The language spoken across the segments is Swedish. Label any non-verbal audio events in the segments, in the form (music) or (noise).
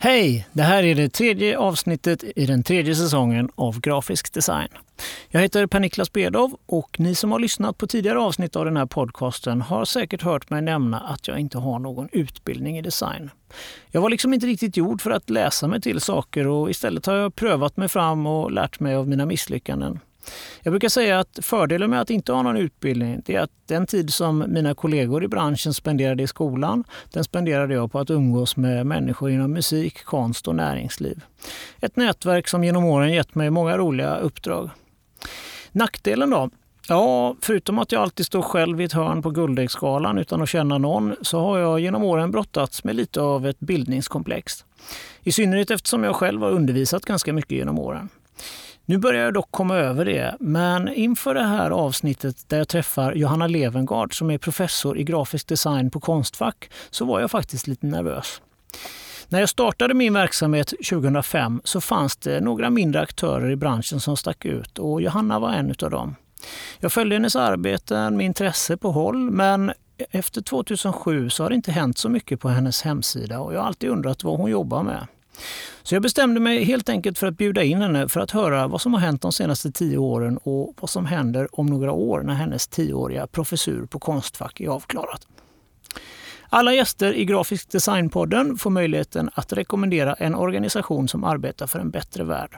Hej! Det här är det tredje avsnittet i den tredje säsongen av Grafisk design. Jag heter Per-Niklas Bedov och ni som har lyssnat på tidigare avsnitt av den här podcasten har säkert hört mig nämna att jag inte har någon utbildning i design. Jag var liksom inte riktigt gjord för att läsa mig till saker och istället har jag prövat mig fram och lärt mig av mina misslyckanden. Jag brukar säga att fördelen med att inte ha någon utbildning är att den tid som mina kollegor i branschen spenderade i skolan, den spenderade jag på att umgås med människor inom musik, konst och näringsliv. Ett nätverk som genom åren gett mig många roliga uppdrag. Nackdelen då? Ja, förutom att jag alltid står själv i ett hörn på Guldäggsgalan utan att känna någon så har jag genom åren brottats med lite av ett bildningskomplex. I synnerhet eftersom jag själv har undervisat ganska mycket genom åren. Nu börjar jag dock komma över det, men inför det här avsnittet där jag träffar Johanna Levengard som är professor i grafisk design på Konstfack så var jag faktiskt lite nervös. När jag startade min verksamhet 2005 så fanns det några mindre aktörer i branschen som stack ut och Johanna var en av dem. Jag följde hennes arbeten med intresse på håll men efter 2007 så har det inte hänt så mycket på hennes hemsida och jag har alltid undrat vad hon jobbar med. Så jag bestämde mig helt enkelt för att bjuda in henne för att höra vad som har hänt de senaste tio åren och vad som händer om några år när hennes tioåriga professur på Konstfack är avklarat. Alla gäster i Grafisk designpodden får möjligheten att rekommendera en organisation som arbetar för en bättre värld.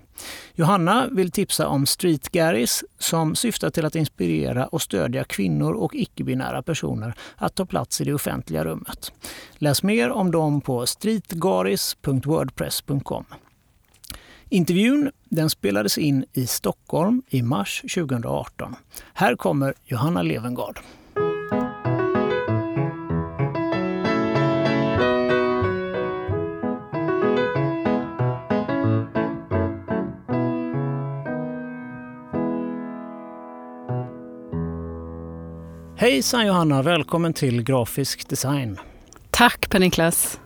Johanna vill tipsa om Street Garris som syftar till att inspirera och stödja kvinnor och icke-binära personer att ta plats i det offentliga rummet. Läs mer om dem på streetgaris.wordpress.com. Intervjun den spelades in i Stockholm i mars 2018. Här kommer Johanna Levengard. Hejsan Johanna, välkommen till Grafisk design. Tack Per-Niklas.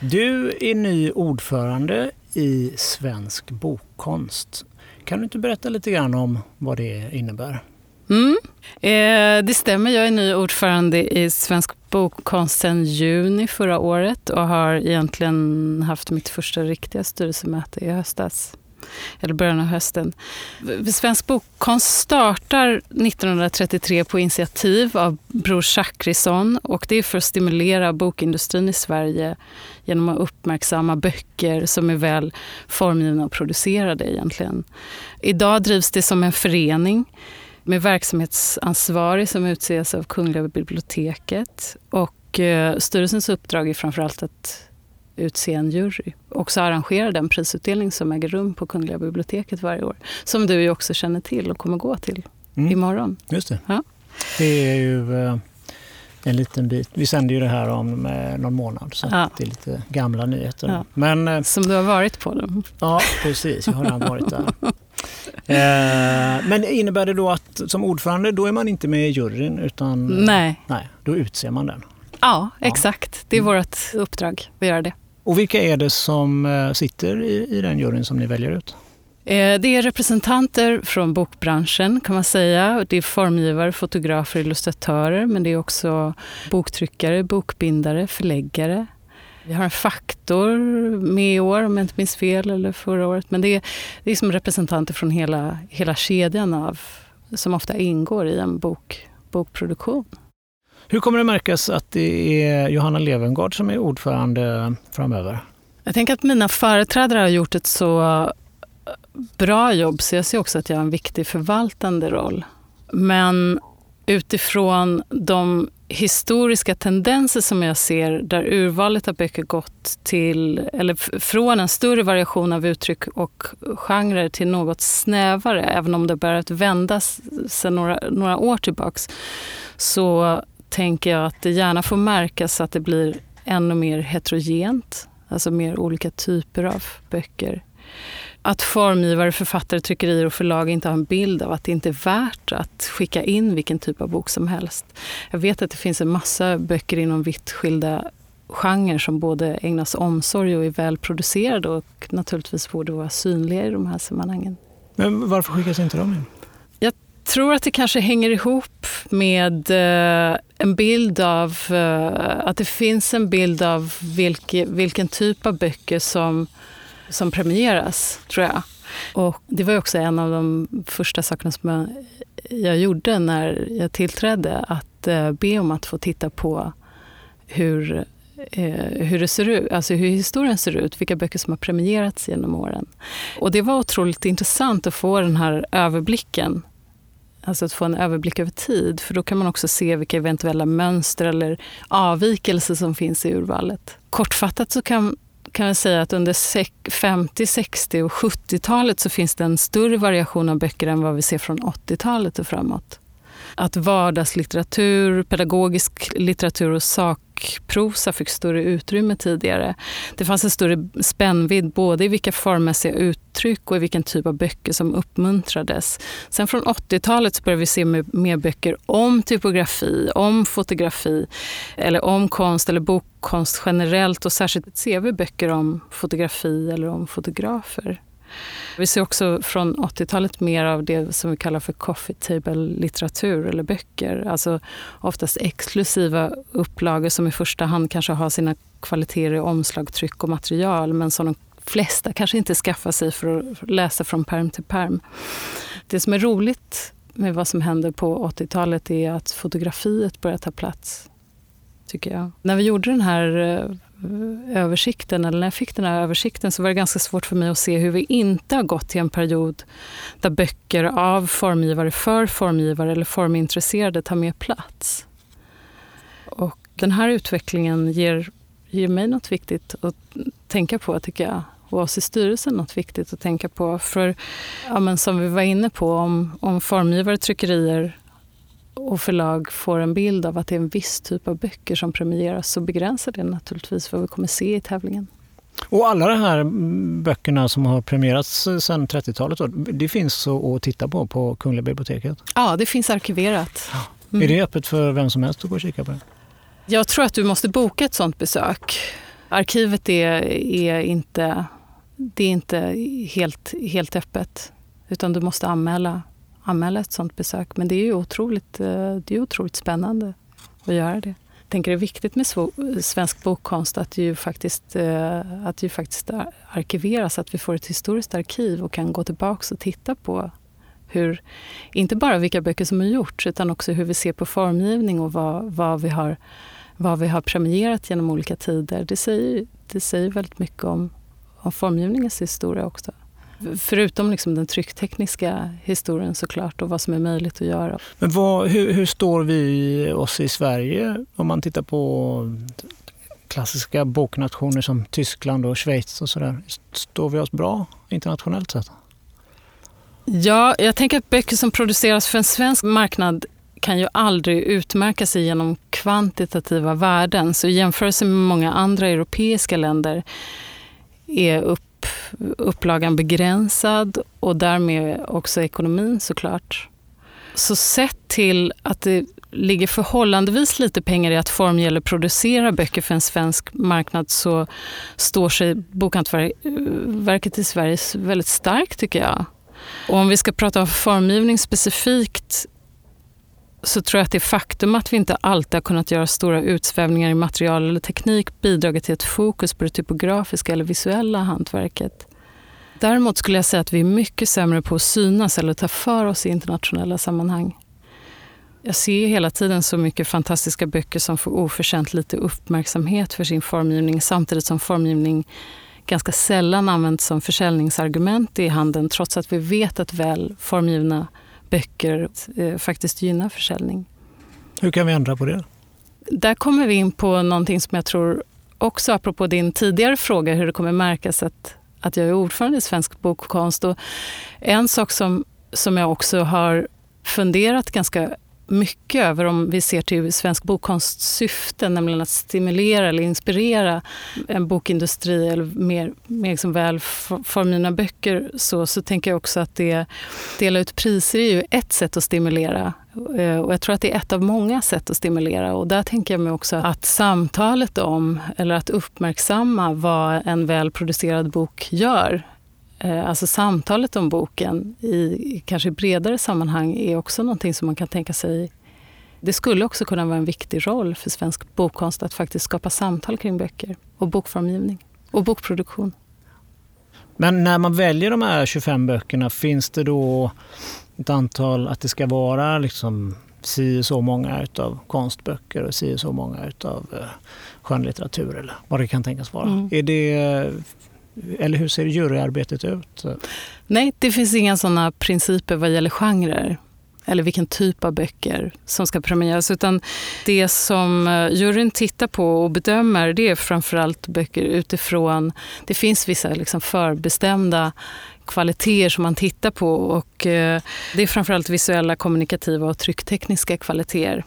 Du är ny ordförande i Svensk bokkonst. Kan du inte berätta lite grann om vad det innebär? Mm. Eh, det stämmer, jag är ny ordförande i Svensk bokkonst sedan juni förra året och har egentligen haft mitt första riktiga styrelsemöte i höstas eller början av hösten. Svensk bokkonst startar 1933 på initiativ av Bror Zachrisson och det är för att stimulera bokindustrin i Sverige genom att uppmärksamma böcker som är väl formgivna och producerade egentligen. Idag drivs det som en förening med verksamhetsansvarig som utses av Kungliga biblioteket. Och eh, styrelsens uppdrag är framförallt att utse en jury. Också arrangera den prisutdelning som äger rum på Kungliga biblioteket varje år. Som du ju också känner till och kommer gå till mm. imorgon. Just det. Ja. Det är ju eh, en liten bit. Vi sänder ju det här om eh, någon månad så ja. det är lite gamla nyheter. Ja. Men, eh, som du har varit på dem. Ja, precis. Jag har redan varit där. (laughs) men innebär det då att som ordförande då är man inte med i juryn utan nej. nej då utser man den? Ja, exakt. Det är mm. vårt uppdrag att göra det. Och vilka är det som eh, sitter i, i den juryn som ni väljer ut? Eh, det är representanter från bokbranschen kan man säga. Det är formgivare, fotografer, illustratörer men det är också boktryckare, bokbindare, förläggare. Vi har en faktor med i år om jag inte minns fel, eller förra året. Men det är, det är som representanter från hela, hela kedjan av, som ofta ingår i en bok, bokproduktion. Hur kommer det märkas att det är Johanna Levengard som är ordförande framöver? Jag tänker att mina företrädare har gjort ett så eh, bra jobb så jag ser också att jag har en viktig förvaltande roll. Men utifrån de historiska tendenser som jag ser där urvalet av böcker gått till, eller från en större variation av uttryck och genrer till något snävare, även om det börjat vändas sedan några, några år tillbaks, så tänker jag att det gärna får märkas att det blir ännu mer heterogent, alltså mer olika typer av böcker. Att formgivare, författare, tryckerier och förlag inte har en bild av att det inte är värt att skicka in vilken typ av bok som helst. Jag vet att det finns en massa böcker inom vitt skilda genrer som både ägnas omsorg och är välproducerade och naturligtvis borde vara synliga i de här sammanhangen. Men varför skickas inte de in? Tror att det kanske hänger ihop med eh, en bild av, eh, att det finns en bild av vilke, vilken typ av böcker som, som premieras, tror jag. Och det var också en av de första sakerna som jag, jag gjorde när jag tillträdde, att eh, be om att få titta på hur eh, hur det ser ut, alltså hur historien ser ut, vilka böcker som har premierats genom åren. Och det var otroligt intressant att få den här överblicken. Alltså att få en överblick över tid, för då kan man också se vilka eventuella mönster eller avvikelser som finns i urvalet. Kortfattat så kan, kan jag säga att under 50, 60 och 70-talet så finns det en större variation av böcker än vad vi ser från 80-talet och framåt att vardagslitteratur, pedagogisk litteratur och sakprosa fick större utrymme tidigare. Det fanns en större spännvidd både i vilka formmässiga uttryck och i vilken typ av böcker som uppmuntrades. Sen från 80-talet började vi se mer böcker om typografi, om fotografi eller om konst eller bokkonst generellt och särskilt ser vi böcker om fotografi eller om fotografer. Vi ser också från 80-talet mer av det som vi kallar för coffee table-litteratur eller böcker. Alltså oftast exklusiva upplagor som i första hand kanske har sina kvaliteter i omslag, tryck och material men som de flesta kanske inte skaffar sig för att läsa från perm till perm. Det som är roligt med vad som händer på 80-talet är att fotografiet börjar ta plats. Tycker jag. När vi gjorde den här eh, Eh, översikten, eller när jag fick den här översikten så var det ganska svårt för mig att se hur vi inte har gått till en period där böcker av formgivare för formgivare eller formintresserade tar mer plats. Och den här utvecklingen ger, ger mig något viktigt att tänka på, tycker jag. Och oss i styrelsen något viktigt att tänka på. För ja, men som vi var inne på, om, om formgivare, tryckerier och förlag får en bild av att det är en viss typ av böcker som premieras så begränsar det naturligtvis vad vi kommer se i tävlingen. Och alla de här böckerna som har premierats sedan 30-talet, det finns att titta på på Kungliga biblioteket? Ja, det finns arkiverat. Mm. Är det öppet för vem som helst att gå och kika på det? Jag tror att du måste boka ett sånt besök. Arkivet är, är inte, det är inte helt, helt öppet, utan du måste anmäla anmäla ett sånt besök. Men det är ju otroligt, eh, det är otroligt spännande att göra det. Jag tänker det är viktigt med svensk bokkonst att det ju faktiskt, eh, att det ju faktiskt arkiveras, att vi får ett historiskt arkiv och kan gå tillbaka och titta på hur, inte bara vilka böcker som har gjorts utan också hur vi ser på formgivning och vad, vad, vi, har, vad vi har premierat genom olika tider. Det säger, det säger väldigt mycket om, om formgivningens historia också. Förutom liksom den trycktekniska historien såklart och vad som är möjligt att göra. Men vad, hur, hur står vi oss i Sverige om man tittar på klassiska boknationer som Tyskland och Schweiz och sådär. Står vi oss bra internationellt sett? Ja, jag tänker att böcker som produceras för en svensk marknad kan ju aldrig utmärka sig genom kvantitativa värden. Så i jämförelse med många andra europeiska länder är upp upplagan begränsad och därmed också ekonomin såklart. Så sett till att det ligger förhållandevis lite pengar i att formge eller producera böcker för en svensk marknad så står sig Bokhantverket i Sverige väldigt starkt tycker jag. Och om vi ska prata om formgivning specifikt så tror jag att det faktum att vi inte alltid har kunnat göra stora utsvävningar i material eller teknik bidragit till ett fokus på det typografiska eller visuella hantverket. Däremot skulle jag säga att vi är mycket sämre på att synas eller ta för oss i internationella sammanhang. Jag ser hela tiden så mycket fantastiska böcker som får oförtjänt lite uppmärksamhet för sin formgivning samtidigt som formgivning ganska sällan används som försäljningsargument i handeln trots att vi vet att väl formgivna böcker eh, faktiskt gynnar försäljning. Hur kan vi ändra på det? Där kommer vi in på någonting som jag tror också, apropå din tidigare fråga, hur det kommer märkas att, att jag är ordförande i Svensk bokkonst. Och en sak som, som jag också har funderat ganska mycket över om vi ser till svensk bokkonsts syfte, nämligen att stimulera eller inspirera en bokindustri eller mer, mer liksom väl formgivna böcker så, så tänker jag också att det, dela ut priser är ju ett sätt att stimulera eh, och jag tror att det är ett av många sätt att stimulera. Och där tänker jag mig också att samtalet om, eller att uppmärksamma vad en välproducerad bok gör alltså samtalet om boken i kanske bredare sammanhang är också någonting som man kan tänka sig Det skulle också kunna vara en viktig roll för svensk bokkonst att faktiskt skapa samtal kring böcker och bokformgivning och bokproduktion. Men när man väljer de här 25 böckerna, finns det då ett antal att det ska vara liksom si så många utav konstböcker och si så många utav eh, skönlitteratur eller vad det kan tänkas vara? Mm. Är det, eller hur ser juryarbetet ut? Nej, det finns inga sådana principer vad gäller genrer eller vilken typ av böcker som ska premieras. Utan det som eh, juryn tittar på och bedömer det är framförallt böcker utifrån... Det finns vissa liksom förbestämda kvaliteter som man tittar på. och eh, Det är framförallt visuella, kommunikativa och trycktekniska kvaliteter.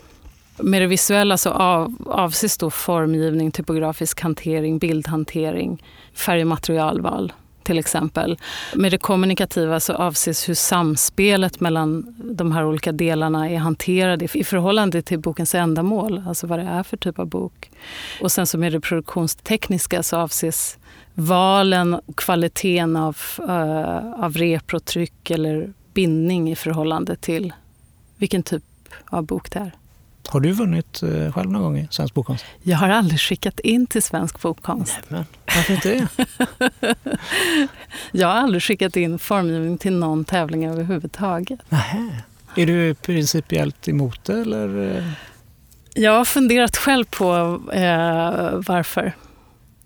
Med det visuella så av, avses då formgivning, typografisk hantering, bildhantering, färg och materialval till exempel. Med det kommunikativa så avses hur samspelet mellan de här olika delarna är hanterade i förhållande till bokens ändamål, alltså vad det är för typ av bok. Och sen så med det produktionstekniska så avses valen och kvaliteten av, uh, av reprotryck eller bindning i förhållande till vilken typ av bok det är. Har du vunnit eh, själv någon gång i Svensk Bokkonst? Jag har aldrig skickat in till Svensk Bokkonst. Nämen, varför inte det? (laughs) jag har aldrig skickat in formgivning till någon tävling överhuvudtaget. Nähä. Är du principiellt emot det? Eller? Jag har funderat själv på eh, varför.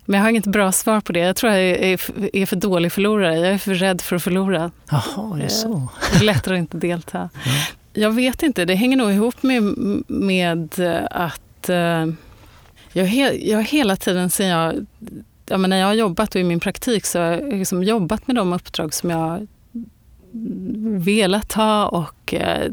Men jag har inget bra svar på det. Jag tror jag är, är för dålig förlorare. Jag är för rädd för att förlora. Jaha, det är så. Det är lättare att inte delta. Mm. Jag vet inte. Det hänger nog ihop med, med att eh, jag, he, jag hela tiden sen jag, ja, men när jag har jobbat och i min praktik så har jag liksom jobbat med de uppdrag som jag velat ha och eh,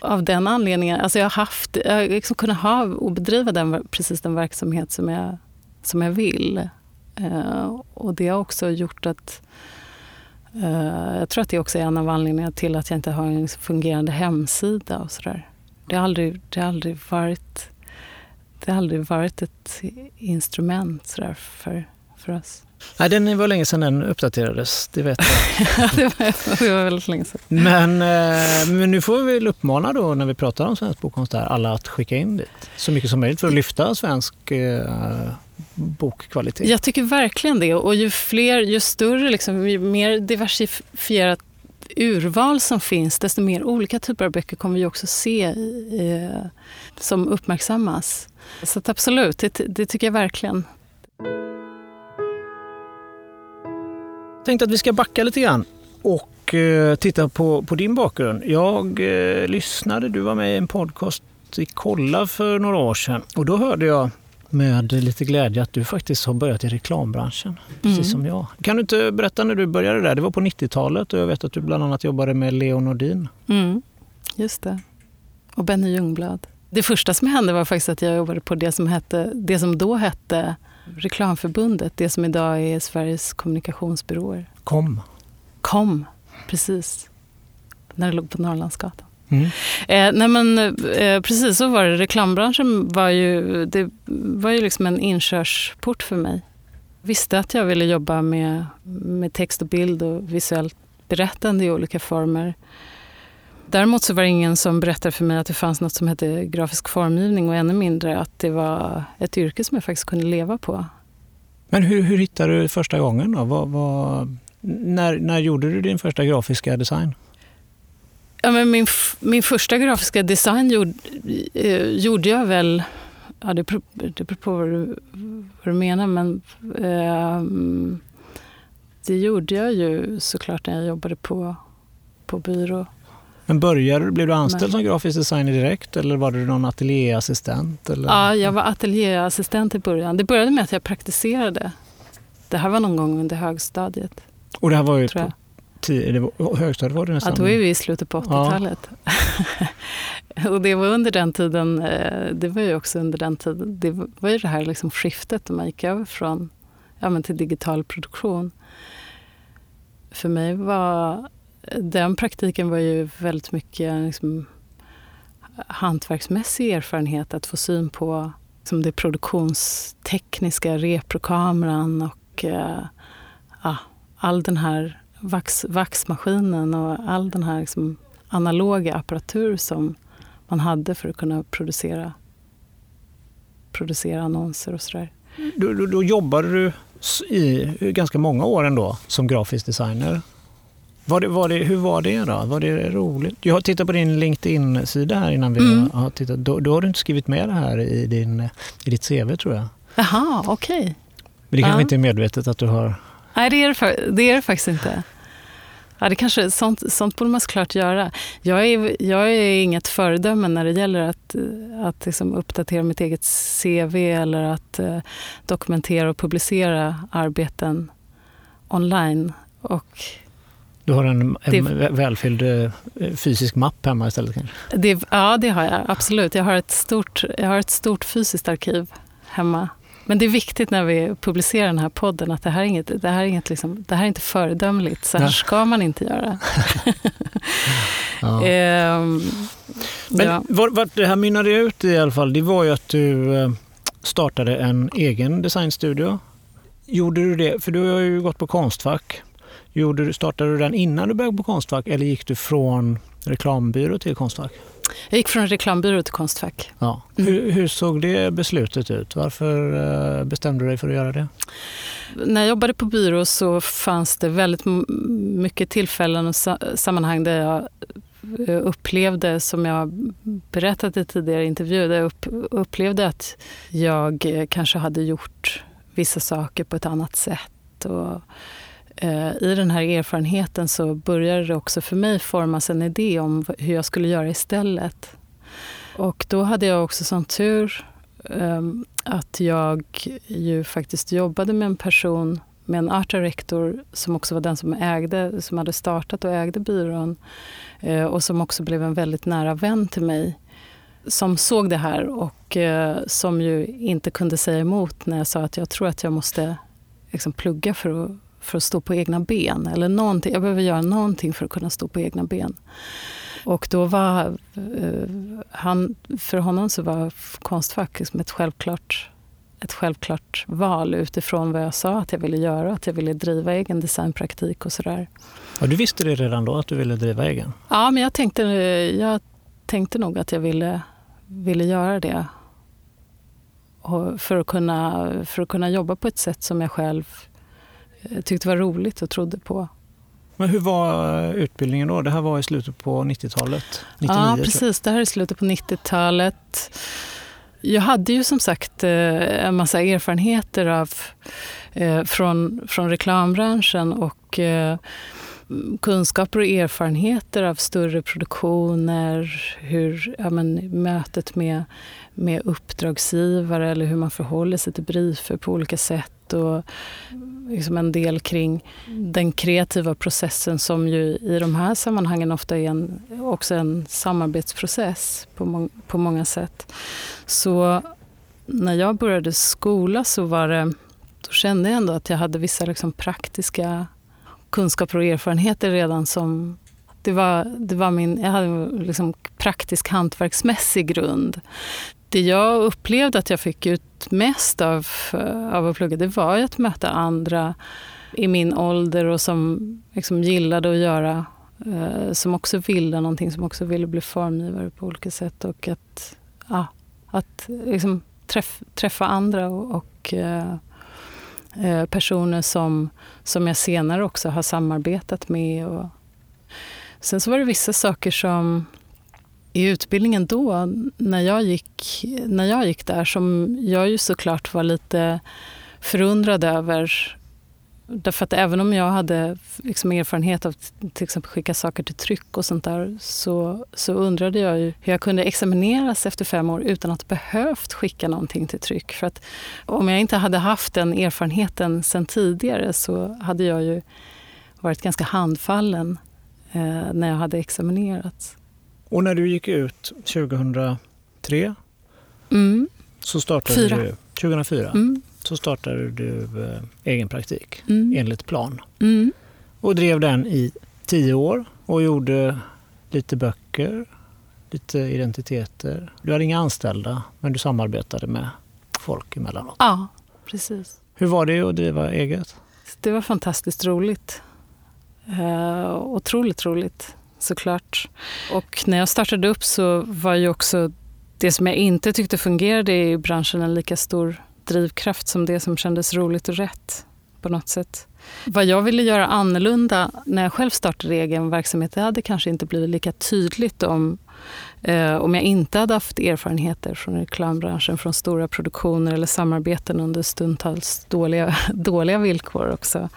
av den anledningen, alltså jag har haft, jag har liksom kunnat ha och bedriva den, precis den verksamhet som jag, som jag vill. Eh, och det har också gjort att jag tror att det också är en av anledningarna till att jag inte har en fungerande hemsida och sådär. Det har aldrig, det har aldrig varit det har aldrig varit ett instrument sådär för, för oss. Nej, den var länge sedan den uppdaterades, det vet jag. (laughs) det, var, det var väldigt länge sedan. Men, eh, men nu får vi väl uppmana då när vi pratar om svensk bokkonst alla att skicka in dit så mycket som möjligt för att lyfta svensk eh, bokkvalitet. Jag tycker verkligen det. Och ju fler, ju större, liksom, ju mer diversifierat urval som finns, desto mer olika typer av böcker kommer vi också se eh, som uppmärksammas. Så absolut, det, det tycker jag verkligen. Jag tänkte att vi ska backa lite grann och eh, titta på, på din bakgrund. Jag eh, lyssnade, du var med i en podcast i Kolla för några år sedan och då hörde jag med lite glädje att du faktiskt har börjat i reklambranschen, precis mm. som jag. Kan du inte berätta när du började där? Det var på 90-talet och jag vet att du bland annat jobbade med Leo Nordin. Mm, just det. Och Benny Ljungblad. Det första som hände var faktiskt att jag jobbade på det som, hette, det som då hette Reklamförbundet, det som idag är Sveriges kommunikationsbyråer. KOM. KOM, precis. När det låg på Norrlandsgatan. Mm. Eh, nej men, eh, precis så var det. Reklambranschen var ju, det var ju liksom en inkörsport för mig. Jag visste att jag ville jobba med, med text och bild och visuellt berättande i olika former. Däremot så var det ingen som berättade för mig att det fanns något som hette grafisk formgivning och ännu mindre att det var ett yrke som jag faktiskt kunde leva på. Men hur, hur hittade du första gången då? Vad, vad, när, när gjorde du din första grafiska design? Ja, men min, min första grafiska design gjorde, eh, gjorde jag väl... Ja, det, beror, det beror på vad du, vad du menar, men eh, det gjorde jag ju såklart när jag jobbade på, på byrå. Men började, blev du anställd men, som grafisk designer direkt eller var du någon ateljéassistent? Eller? Ja, jag var ateljéassistent i början. Det började med att jag praktiserade. Det här var någon gång under högstadiet. Och det här var ju på, tio, det var, högstadiet var det nästan? Ja, då är vi i slutet på 80-talet. Ja. (laughs) och det var under den tiden, eh, det var ju också under den tiden, det var ju det här liksom skiftet när man gick över från ja, men till digital produktion. För mig var den praktiken var ju väldigt mycket liksom, hantverksmässig erfarenhet att få syn på liksom, det produktionstekniska, reprokameran och eh, all den här vax, vaxmaskinen och all den här liksom analoga apparatur som man hade för att kunna producera, producera annonser och sådär. Då, då, då jobbade du i ganska många år ändå som grafisk designer. Var det, var det, hur var det då? Var det roligt? Jag har tittat på din LinkedIn-sida här innan vi mm. har tittat. Då, då, har du inte skrivit med det här i, din, i ditt CV tror jag. Jaha, okej. Okay. Men det kanske ja. inte är medvetet att du har... Nej, det är det, det, är det faktiskt inte. Ja, det kanske, sånt, sånt borde man såklart göra. Jag är, jag är inget föredöme när det gäller att, att liksom uppdatera mitt eget CV eller att uh, dokumentera och publicera arbeten online. Och du har en, en det, välfylld uh, fysisk mapp hemma istället kanske? Det, ja, det har jag absolut. Jag har, ett stort, jag har ett stort fysiskt arkiv hemma. Men det är viktigt när vi publicerar den här podden att det här är, inget, det här är, inget liksom, det här är inte föredömligt. Så här ja. ska man inte göra. (laughs) ja. ehm, Men ja. vart det här mynnade ut i alla fall, det var ju att du eh, startade en egen designstudio. Gjorde du det, för du har ju gått på Konstfack. Gjorde, startade du den innan du började på Konstfack eller gick du från reklambyrå till Konstfack? Jag gick från reklambyrå till Konstfack. Ja. Mm. Hur, hur, såg det beslutet ut? Varför eh, bestämde du dig för att göra det? När jag jobbade på byrå så fanns det väldigt mycket tillfällen och sammanhang där jag eh, upplevde, som jag berättat i tidigare intervjuer, där jag upplevde att jag eh, kanske hade gjort vissa saker på ett annat sätt. Och Eh, i den här erfarenheten så började det också för mig formas en idé om hur jag skulle göra istället. Och då hade jag också sån tur ehm, att jag ju faktiskt jobbade med en person, med en art director som också var den som ägde, som hade startat och ägde byrån eh, och som också blev en väldigt nära vän till mig som såg det här och eh, som ju inte kunde säga emot när jag sa att jag tror att jag måste liksom plugga för att för att stå på egna ben. Eller någonting. Jag behöver göra någonting för att kunna stå på egna ben. Och då var eh, han, för honom så var Konstfack liksom ett självklart ett självklart val utifrån vad jag sa att jag ville göra, att jag ville driva egen designpraktik och sådär. Ja, du visste det redan då, att du ville driva egen? Ja, men jag tänkte, jag tänkte nog att jag ville, ville göra det. Och för, att kunna, för att kunna jobba på ett sätt som jag själv tyckte var roligt och trodde på. Men hur var eh, utbildningen då? Det här var i slutet på 90-talet? Ja, precis. Det här är slutet på 90-talet. Jag hade ju som sagt eh, en massa erfarenheter av, från, från reklambranschen och kunskaper och erfarenheter av större produktioner, hur, ja, men, mötet med, med uppdragsgivare eller hur man förhåller sig till briefer på olika sätt. Och liksom en del kring den kreativa processen som ju i de här sammanhangen ofta är en, också en samarbetsprocess på, må, på många sätt. Så när jag började skola så var det, då kände jag ändå att jag hade vissa liksom praktiska kunskaper och erfarenheter redan som det var, det var min, jag hade liksom praktisk hantverksmässig grund det jag upplevde att jag fick ut mest av, eh, av att plugga, det var ju att möta andra i min ålder och som liksom gillade att göra, eh, som också ville någonting, som också ville bli formgivare på olika sätt. Och att, ja, att liksom träff, träffa andra och, och eh, eh personer som, som jag senare också har samarbetat med. Och, sen så var det vissa saker som i utbildningen då, när jag gick, när jag gick där, som jag ju såklart var lite förundrad över. Därför att även om jag hade liksom erfarenhet av till exempel skicka saker till tryck och sånt där så, så undrade jag ju hur jag kunde examineras efter fem år utan att behövt skicka någonting till tryck. För att om jag inte hade haft den erfarenheten sen tidigare så hade jag ju varit ganska handfallen eh, när jag hade examinerats. Och när du gick ut 2003 mm. så startade Fyra. du 2004 mm. så startade du eh, egen praktik mm. enligt plan. Mm. Och drev den i tio år och gjorde lite böcker, lite identiteter. Du hade inga anställda men du samarbetade med folk emellanåt. Ja, precis. Hur var det att driva eget? Det var fantastiskt roligt. Uh, otroligt roligt såklart. Och när jag startade upp så var ju också det som jag inte tyckte fungerade i branschen en lika stor drivkraft som det som kändes roligt och rätt på något sätt. Vad jag ville göra annorlunda när jag själv startade egen verksamhet, det hade kanske inte blivit lika tydligt om, eh, om jag inte hade haft erfarenheter från reklambranschen, från stora produktioner eller samarbeten under stundtals dåliga, (laughs) dåliga villkor också.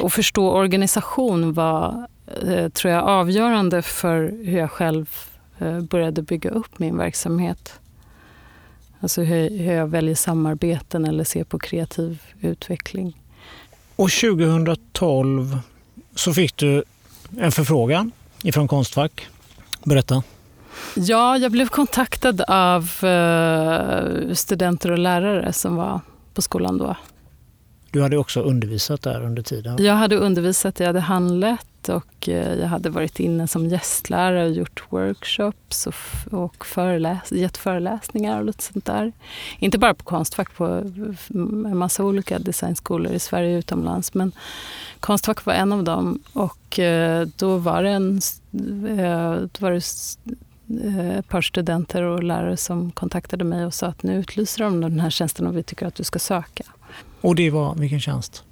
Och förstå organisation var, tror jag, avgörande för hur jag själv eh, började bygga upp min verksamhet. Alltså hur, hur jag väljer samarbeten eller ser på kreativ utveckling. Och 2012 så fick du en förfrågan ifrån Konstfack. Berätta. Ja, jag blev kontaktad av eh, studenter och lärare som var på skolan då. Du hade också undervisat där under tiden? Jag hade undervisat, jag hade och eh, jag hade varit inne som gästlärare och gjort workshops och, och föreläs, gett föreläsningar och lite sånt där. Inte bara på Konstfack, på en massa olika designskolor i Sverige och utomlands. Men Konstfack var en av dem och eh, då var det, en, eh, då var det ett par studenter och lärare som kontaktade mig och sa att nu utlyser de den här tjänsten och vi tycker att du ska söka. Och det var vilken tjänst?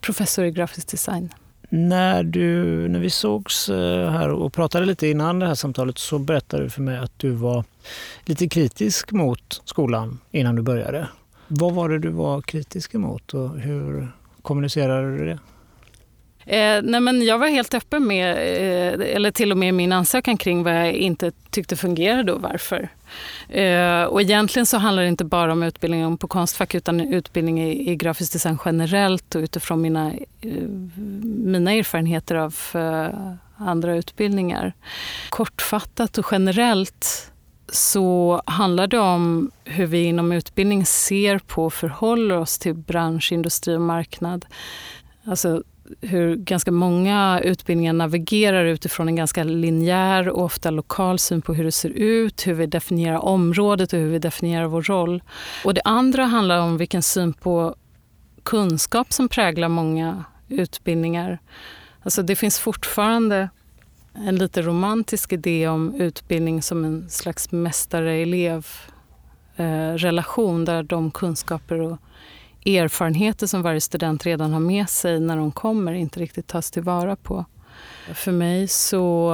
Professor i grafisk design. När, du, när vi sågs eh, här och pratade lite innan det här samtalet så berättade du för mig att du var lite kritisk mot skolan innan du började. Vad var det du var kritisk emot och hur kommunicerade du det? Eh, nej men jag var helt öppen med, eh, eller till och med min ansökan kring vad jag inte tyckte fungerade och varför. Eh, och egentligen så handlar det inte bara om utbildningen på Konstfack utan utbildning i, i grafisk design generellt och utifrån mina, eh, mina erfarenheter av eh, andra utbildningar. Kortfattat och generellt så handlar det om hur vi inom utbildning ser på och förhåller oss till bransch, industri och marknad. Alltså hur ganska många utbildningar navigerar utifrån en ganska linjär och ofta lokal syn på hur det ser ut, hur vi definierar området och hur vi definierar vår roll. Och det andra handlar om vilken syn på kunskap som präglar många utbildningar. Alltså det finns fortfarande en lite romantisk idé om utbildning som en slags mästare-elev-relation eh, där de kunskaper och erfarenheter som varje student redan har med sig när de kommer inte riktigt tas tillvara på. För mig så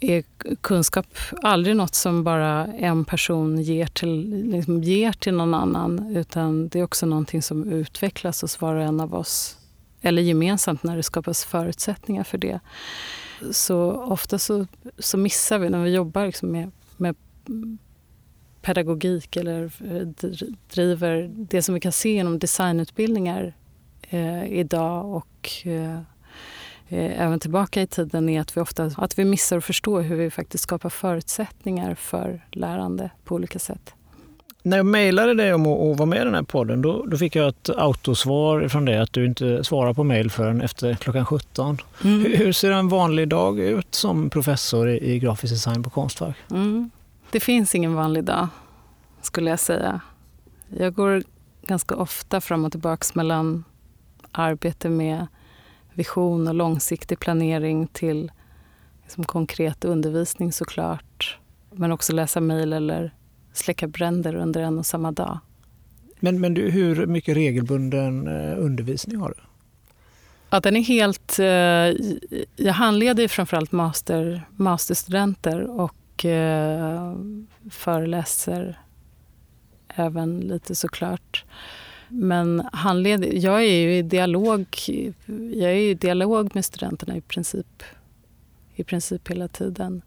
är kunskap aldrig något som bara en person ger till, liksom ger till någon annan utan det är också någonting som utvecklas hos var och en av oss eller gemensamt när det skapas förutsättningar för det. Så ofta så, så missar vi när vi jobbar liksom med, med pedagogik eller eh, driver det som vi kan se genom designutbildningar eh, idag och eh, eh, även tillbaka i tiden är att vi ofta att vi missar att förstå hur vi faktiskt skapar förutsättningar för lärande på olika sätt. När jag mejlade dig om att vara med i den här podden då, då, fick jag ett autosvar från dig att du inte svarar på mejl förrän efter klockan 17. Mm. Hur, hur, ser en vanlig dag ut som professor i, i grafisk design på Konstfack? Mm. Det finns ingen vanlig dag, skulle jag säga. Jag går ganska ofta fram och tillbaka mellan arbete med vision och långsiktig planering till liksom konkret undervisning såklart. Men också läsa mejl eller släcka bränder under en och samma dag. Men, men du, hur mycket regelbunden eh, undervisning har du? Ja, den är helt... Eh, jag handleder framförallt master, masterstudenter och och eh, föreläser även lite såklart. Men handled, jag är ju i dialog, jag är i dialog med studenterna i princip, i princip hela tiden.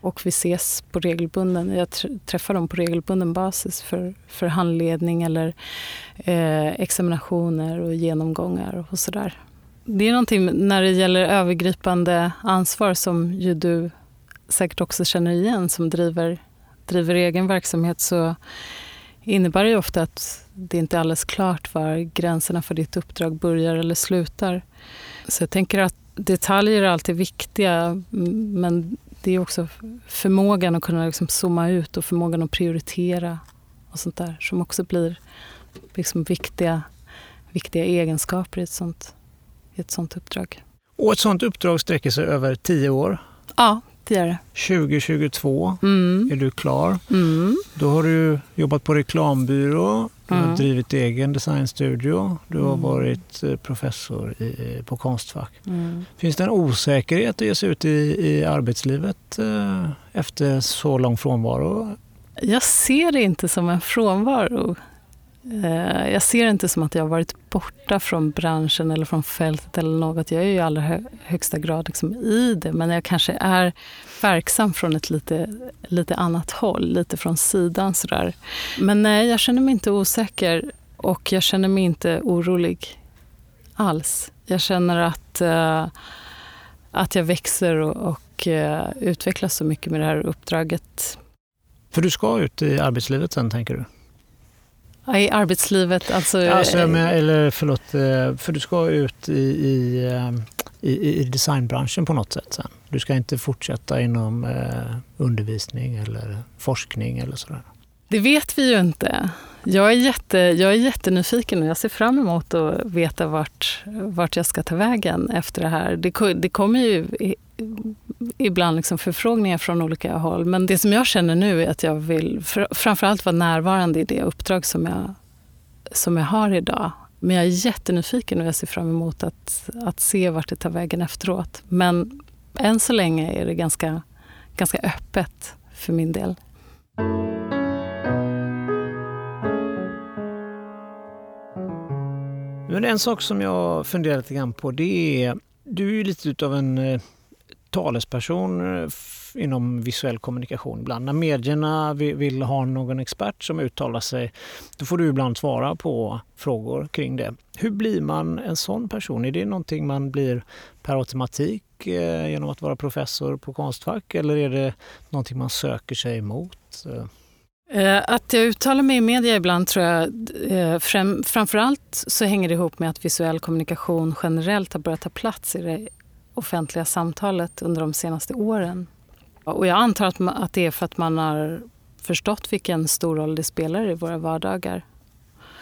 Och vi ses på regelbunden, jag träffar dem på regelbunden basis för, för handledning eller eh, examinationer och genomgångar och sådär. Det är någonting när det gäller övergripande ansvar som ju du säkert också känner igen som driver, driver egen verksamhet så innebär det ofta att det inte är alldeles klart var gränserna för ditt uppdrag börjar eller slutar. Så jag tänker att detaljer är alltid viktiga men det är också förmågan att kunna liksom zooma ut och förmågan att prioritera och sånt där som också blir liksom viktiga, viktiga egenskaper i ett sånt, i ett sånt uppdrag. Och ett sådant uppdrag sträcker sig över tio år. Ja, det. 2022 Mm. är du klar. Mm. Då har du jobbat på reklambyrå, du har drivit egen designstudio, du har Mm. varit eh, professor i, på Konstfack. Mm. Finns det en osäkerhet att ge sig ut i, i arbetslivet eh, efter så lång frånvaro? Jag ser det inte som en frånvaro. Eh, jag ser det inte som att jag har varit borta från branschen eller från fältet eller något. Jag är ju i allra högsta grad liksom i det, men jag kanske är verksam från ett lite, lite annat håll, lite från sidan sådär. Men nej, jag känner mig inte osäker och jag känner mig inte orolig alls. Jag känner att, eh, att jag växer och, och utvecklas så mycket med det här uppdraget. För du ska ut i arbetslivet sen tänker du? I arbetslivet, alltså... Alltså, menar, eller förlåt, eh, för du ska ut i, i, eh, i, i designbranschen på något sätt sen. Du ska inte fortsätta inom eh, undervisning eller forskning eller sådär. Det vet vi ju inte. Jag är, jätte, jag är jättenyfiken och jag ser fram emot att veta vart, vart jag ska ta vägen efter det här. Det, det kommer ju ibland liksom förfrågningar från olika håll. Men det som jag känner nu är att jag vill fr, framförallt vara närvarande i det uppdrag som jag, som jag har idag. Men jag är jättenyfiken och jag ser fram emot att, att se vart det tar vägen efteråt. Men än så länge är det ganska, ganska öppet för min del. Men en sak som jag funderar lite grann på det är, du är ju lite utav en eh, talesperson eh, inom visuell kommunikation ibland. När medierna vill, ha någon expert som uttalar sig, då får du ibland svara på frågor kring det. Hur blir man en sån person? Är det någonting man blir per automatik eh, genom att vara professor på Konstfack eller är det någonting man söker sig emot? Eh, att jag uttalar mig i media ibland tror jag eh, fram, framförallt så hänger det ihop med att visuell kommunikation generellt har börjat ta plats i det offentliga samtalet under de senaste åren. Och jag antar att, att det är för att man har förstått vilken stor roll det spelar i våra vardagar.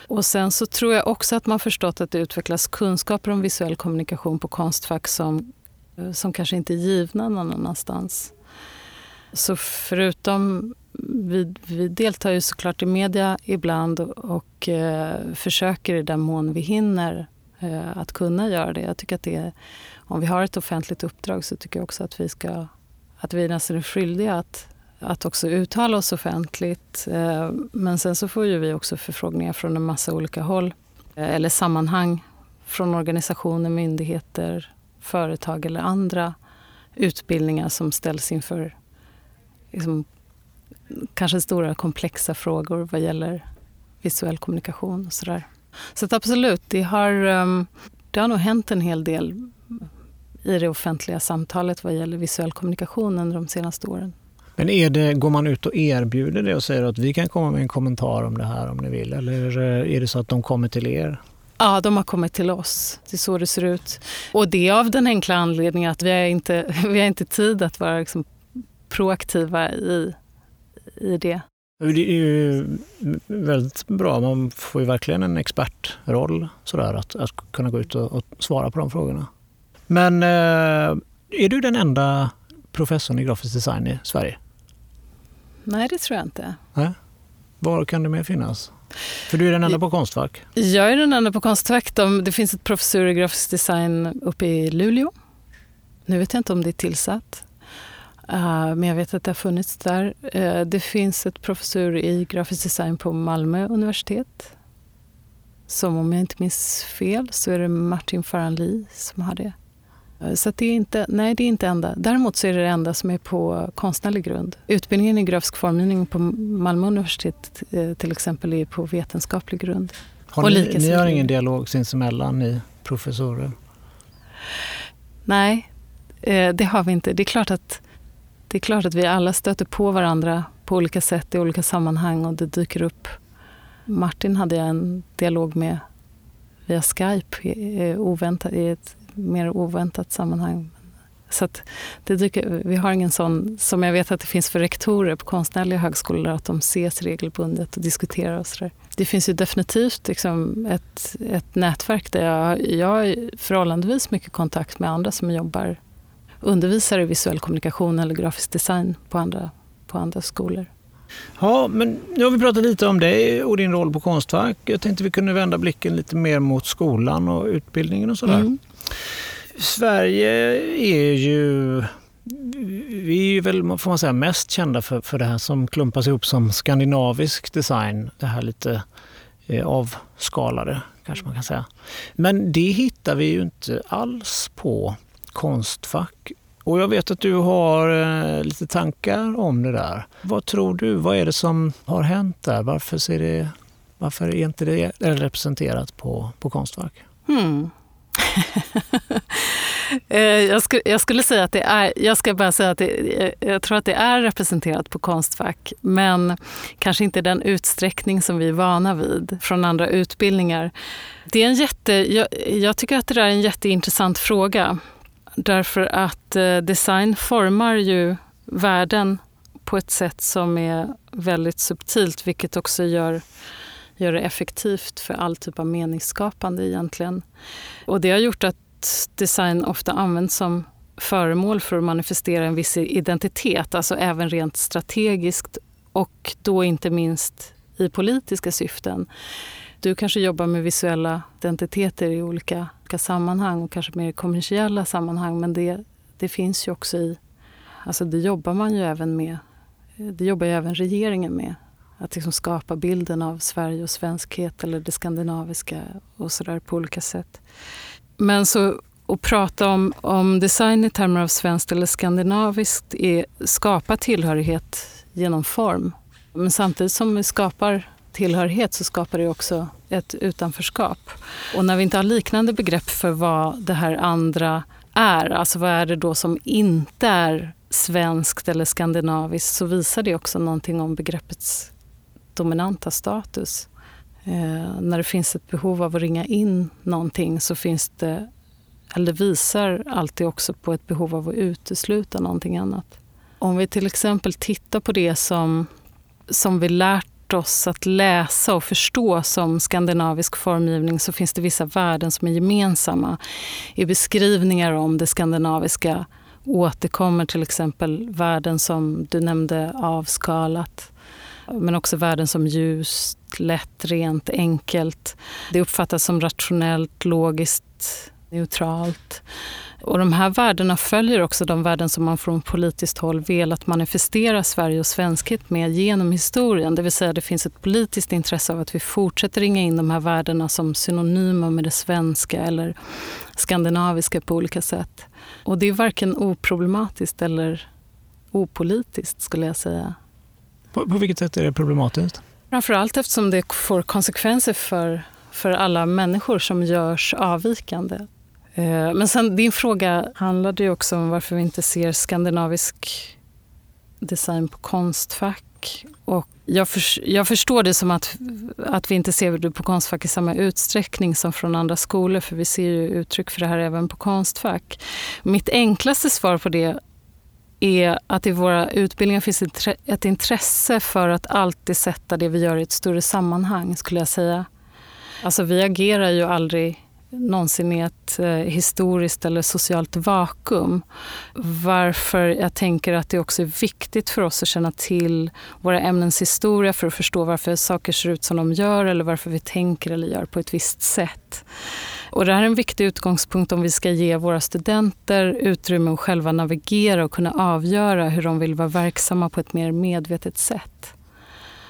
Och sen så tror jag också att man förstått att det utvecklas kunskaper om visuell kommunikation på Konstfack som, eh, som kanske inte är givna någon annanstans. Så förutom vi, vi deltar ju såklart i media ibland och, eh, försöker i den mån vi hinner eh, att kunna göra det. Jag tycker att det är, om vi har ett offentligt uppdrag så tycker jag också att vi ska att vi nästan är skyldiga att, att också uttala oss offentligt. Eh, men sen så får ju vi också förfrågningar från en massa olika håll eh, eller sammanhang från organisationer, myndigheter, företag eller andra utbildningar som ställs inför liksom, kanske stora komplexa frågor vad gäller visuell kommunikation och sådär. Så att absolut, det har, ehm, det har nog hänt en hel del i det offentliga samtalet vad gäller visuell kommunikation under de senaste åren. Men är det, går man ut och erbjuder det och säger att vi kan komma med en kommentar om det här om ni vill? Eller eh, är det så att de kommer till er? Ja, de har kommit till oss. Det är så det ser ut. Och det av den enkla anledningen att vi har inte, (laughs) vi har inte tid att vara liksom proaktiva i, i det. Det är ju väldigt bra. Man får ju verkligen en expertroll sådär, att, att kunna gå ut och, och svara på de frågorna. Men eh, är du den enda professorn i grafisk design i Sverige? Nej, det tror jag inte. Var kan det mer finnas? För du är den enda på Konstfack. Jag är den enda på Konstfack. De- Det finns ett professur i grafisk design uppe i Luleå. Nu vet jag inte om det är tillsatt. Eh, men jag vet att det har funnits där. Eh, det finns ett professur i grafisk design på Malmö universitet. Som om jag inte minns fel så är det Martin Farhanli som har det. Eh, Så det är inte, nej, det är inte enda. Däremot så är det det enda som är på konstnärlig grund. Utbildningen i grafisk formgivning på Malmö universitet till exempel är på vetenskaplig grund. Har Och ni, ni har ingen dialog sinsemellan, ni professorer? Nej, det har vi inte. Det är, klart att, det är klart att vi alla stöter på varandra på olika sätt i olika sammanhang och det dyker upp. Martin hade jag en dialog med via Skype i, oväntat, i ett mer oväntat sammanhang. Så att det dyker, vi har ingen sån, som jag vet att det finns för rektorer på konstnärliga högskolor, att de ses regelbundet och diskuterar och sådär. Det finns ju definitivt liksom ett, ett nätverk där jag, jag har förhållandevis mycket kontakt med andra som jobbar, undervisar i visuell kommunikation eller grafisk design på andra, på andra skolor. Ja, men nu har vi pratat lite om dig och din roll på Konstfack. Jag tänkte vi kunde vända blicken lite mer mot skolan och utbildningen och sådär. Mm. Sverige är ju vi är väl, får man säga, mest kända för, för det här som klumpas ihop som skandinavisk design. Det här lite eh, avskalade, kanske man kan säga. Men det hittar vi ju inte alls på Konstfack. Och jag vet att du har eh, lite tankar om det där. Vad tror du? Vad är det som har hänt där? Varför, ser det, varför är inte det representerat på, på Konstfack? Hmm. (laughs) Eh, jag, skulle, jag, skulle, säga att det är, jag ska bara säga att det, eh, jag tror att det är representerat på Konstfack, men kanske inte i den utsträckning som vi är vana vid från andra utbildningar. Det är en jätte, jag, jag tycker att det där är en jätteintressant fråga. Därför att eh, design formar ju världen på ett sätt som är väldigt subtilt, vilket också gör gör det effektivt för all typ av meningsskapande egentligen. Och det har gjort att design ofta används som föremål för att manifestera en viss identitet, alltså även rent strategiskt och då inte minst i politiska syften. Du kanske jobbar med visuella identiteter i olika, olika sammanhang och kanske mer kommersiella sammanhang men det, det finns ju också i... Alltså det jobbar man ju även med. Det jobbar ju även regeringen med. Att liksom skapa bilden av Sverige och svenskhet eller det skandinaviska och sådär på olika sätt. Men så att prata om, om design i termer av svenskt eller skandinaviskt är skapa tillhörighet genom form. Men samtidigt som vi skapar tillhörighet så skapar det också ett utanförskap. Och när vi inte har liknande begrepp för vad det här andra är, alltså vad är det då som inte är svenskt eller skandinaviskt, så visar det också någonting om begreppets dominanta status. Eh, när det finns ett behov av att ringa in någonting så finns det, eller visar alltid också på ett behov av att utesluta någonting annat. Om vi till exempel tittar på det som, som vi lärt oss att läsa och förstå som skandinavisk formgivning så finns det vissa värden som är gemensamma. I beskrivningar om det skandinaviska återkommer till exempel värden som du nämnde avskalat, men också värden som ljust, lätt, rent, enkelt. Det uppfattas som rationellt, logiskt, neutralt. Och de här värdena följer också de värden som man från politiskt håll velat manifestera Sverige och svenskhet med genom historien. Det vill säga det finns ett politiskt intresse av att vi fortsätter ringa in de här värdena som synonyma med det svenska eller skandinaviska på olika sätt. Och det är varken oproblematiskt eller opolitiskt skulle jag säga. På, på vilket sätt är det problematiskt? Framförallt eftersom det får konsekvenser för, för alla människor som görs avvikande. Eh, men sen, din fråga handlade ju också om varför vi inte ser skandinavisk design på Konstfack. Och jag, för, jag förstår det som att, att vi inte ser det på Konstfack i samma utsträckning som från andra skolor, för vi ser ju uttryck för det här även på Konstfack. Mitt enklaste svar på det är att i våra utbildningar finns ett intresse för att alltid sätta det vi gör i ett större sammanhang, skulle jag säga. Alltså vi agerar ju aldrig någonsin i ett eh, historiskt eller socialt vakuum. Varför jag tänker att det också är viktigt för oss att känna till våra ämnens historia för att förstå varför saker ser ut som de gör eller varför vi tänker eller gör på ett visst sätt. Och det här är en viktig utgångspunkt om vi ska ge våra studenter utrymme att själva navigera och kunna avgöra hur de vill vara verksamma på ett mer medvetet sätt.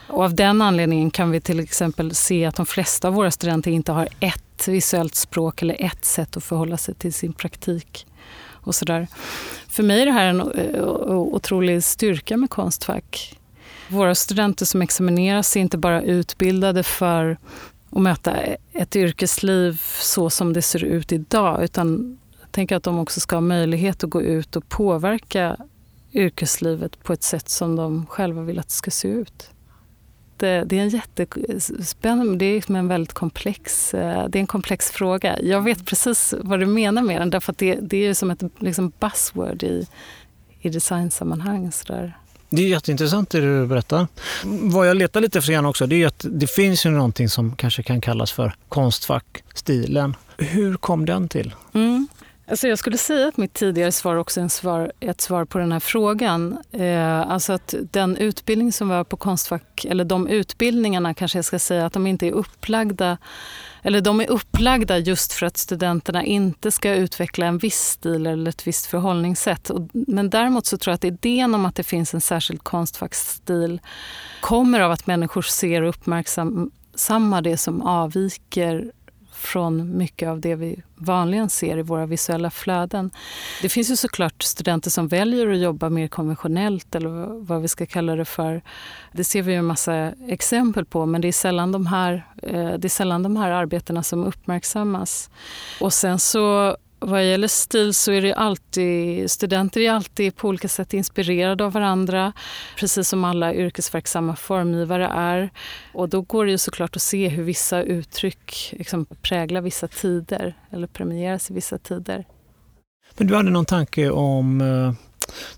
Och av den anledningen kan vi till exempel se att de flesta av våra studenter inte har ett visuellt språk eller ett sätt att förhålla sig till sin praktik. Och sådär. För mig är det här en eh, otrolig styrka med Konstfack. Våra studenter som examineras är inte bara utbildade för att möta ett yrkesliv så som det ser ut idag. Utan jag tänker att de också ska ha möjlighet att gå ut och påverka yrkeslivet på ett sätt som de själva vill att det ska se ut jätte, det är en jättespännande, det är liksom en väldigt komplex, eh, det är en komplex fråga. Jag vet precis vad du menar med den, därför att det, det är som ett liksom buzzword i, i designsammanhang. Sådär. Det är jätteintressant det du berättar. Vad jag letar lite efter också, det är att det finns ju någonting som kanske kan kallas för konstfackstilen. Hur kom den till? Mm. Alltså jag skulle säga att mitt tidigare svar också är en svar, ett svar på den här frågan. Eh, alltså att den utbildning som var på Konstfack, eller de utbildningarna kanske jag ska säga att de inte är upplagda eller de är upplagda just för att studenterna inte ska utveckla en viss stil eller ett visst förhållningssätt. Men däremot så tror jag att idén om att det finns en särskild konstfackstil kommer av att människor ser och uppmärksammar det som avviker från mycket av det vi vanligen ser i våra visuella flöden. Det finns ju såklart studenter som väljer att jobba mer konventionellt eller vad vi ska kalla det för. Det ser vi ju en massa exempel på men det är sällan de här, eh, det är sällan de här arbetena som uppmärksammas. Och sen så vad gäller stil så är det alltid, studenter är alltid på olika sätt inspirerade av varandra, precis som alla yrkesverksamma formgivare är. Och då går det ju såklart att se hur vissa uttryck liksom präglar vissa tider eller premieras i vissa tider. Men du hade någon tanke om eh,